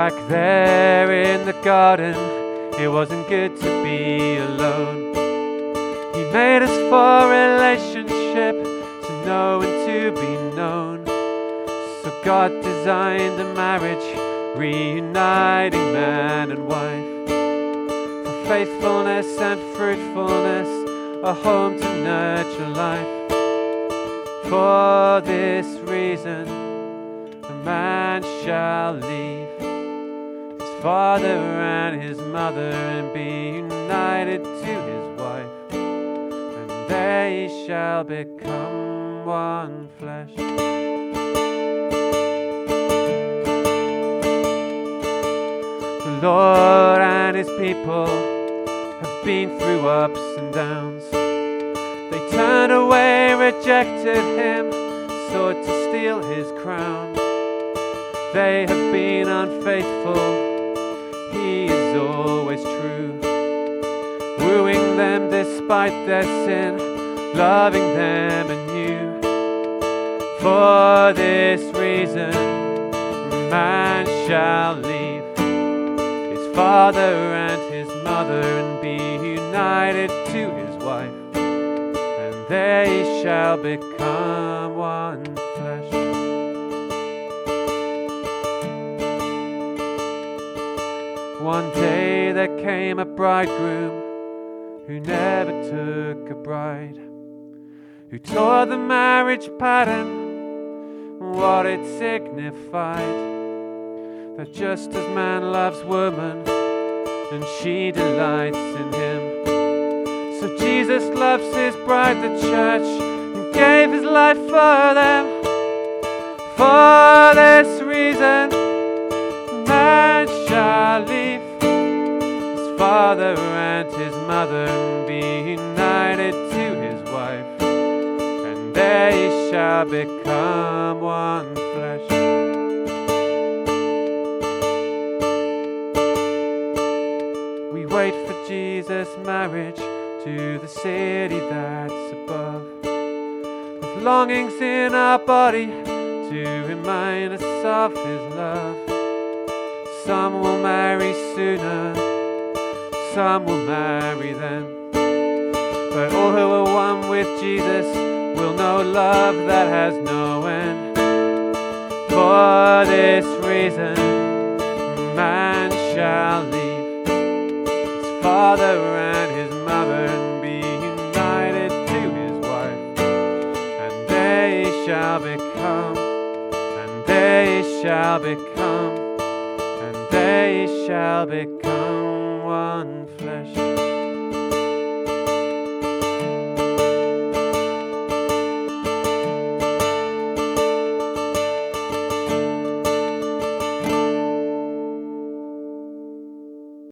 Back there in the garden, it wasn't good to be alone. He made us for relationship, to know and to be known. So God designed a marriage, reuniting man and wife. For faithfulness and fruitfulness, a home to nurture life. For this reason, a man shall leave father and his mother and be united to his wife, and they shall become one flesh. The Lord and his people have been through ups and downs. They turned away, rejected him, sought to steal his crown. They have been unfaithful, always true. Wooing them despite their sin, loving them anew. For this reason, man shall leave his father and his mother and be united to his wife and they shall become one flesh. One day there came a bridegroom who never took a bride, who tore the marriage pattern, what it signified. That just as man loves woman, and she delights in him. So Jesus loves his bride, the church, and gave his life for them. For this reason, father and his mother be united to his wife, and they shall become one flesh. We wait for Jesus' marriage to the city that's above. With longings in our body to remind us of His love. Some will marry sooner, some will marry then. But all who are one with Jesus will know love that has no end. For this reason, man shall leave his father and his mother and be united to his wife, and they shall become, and they shall become, and they shall become one flesh.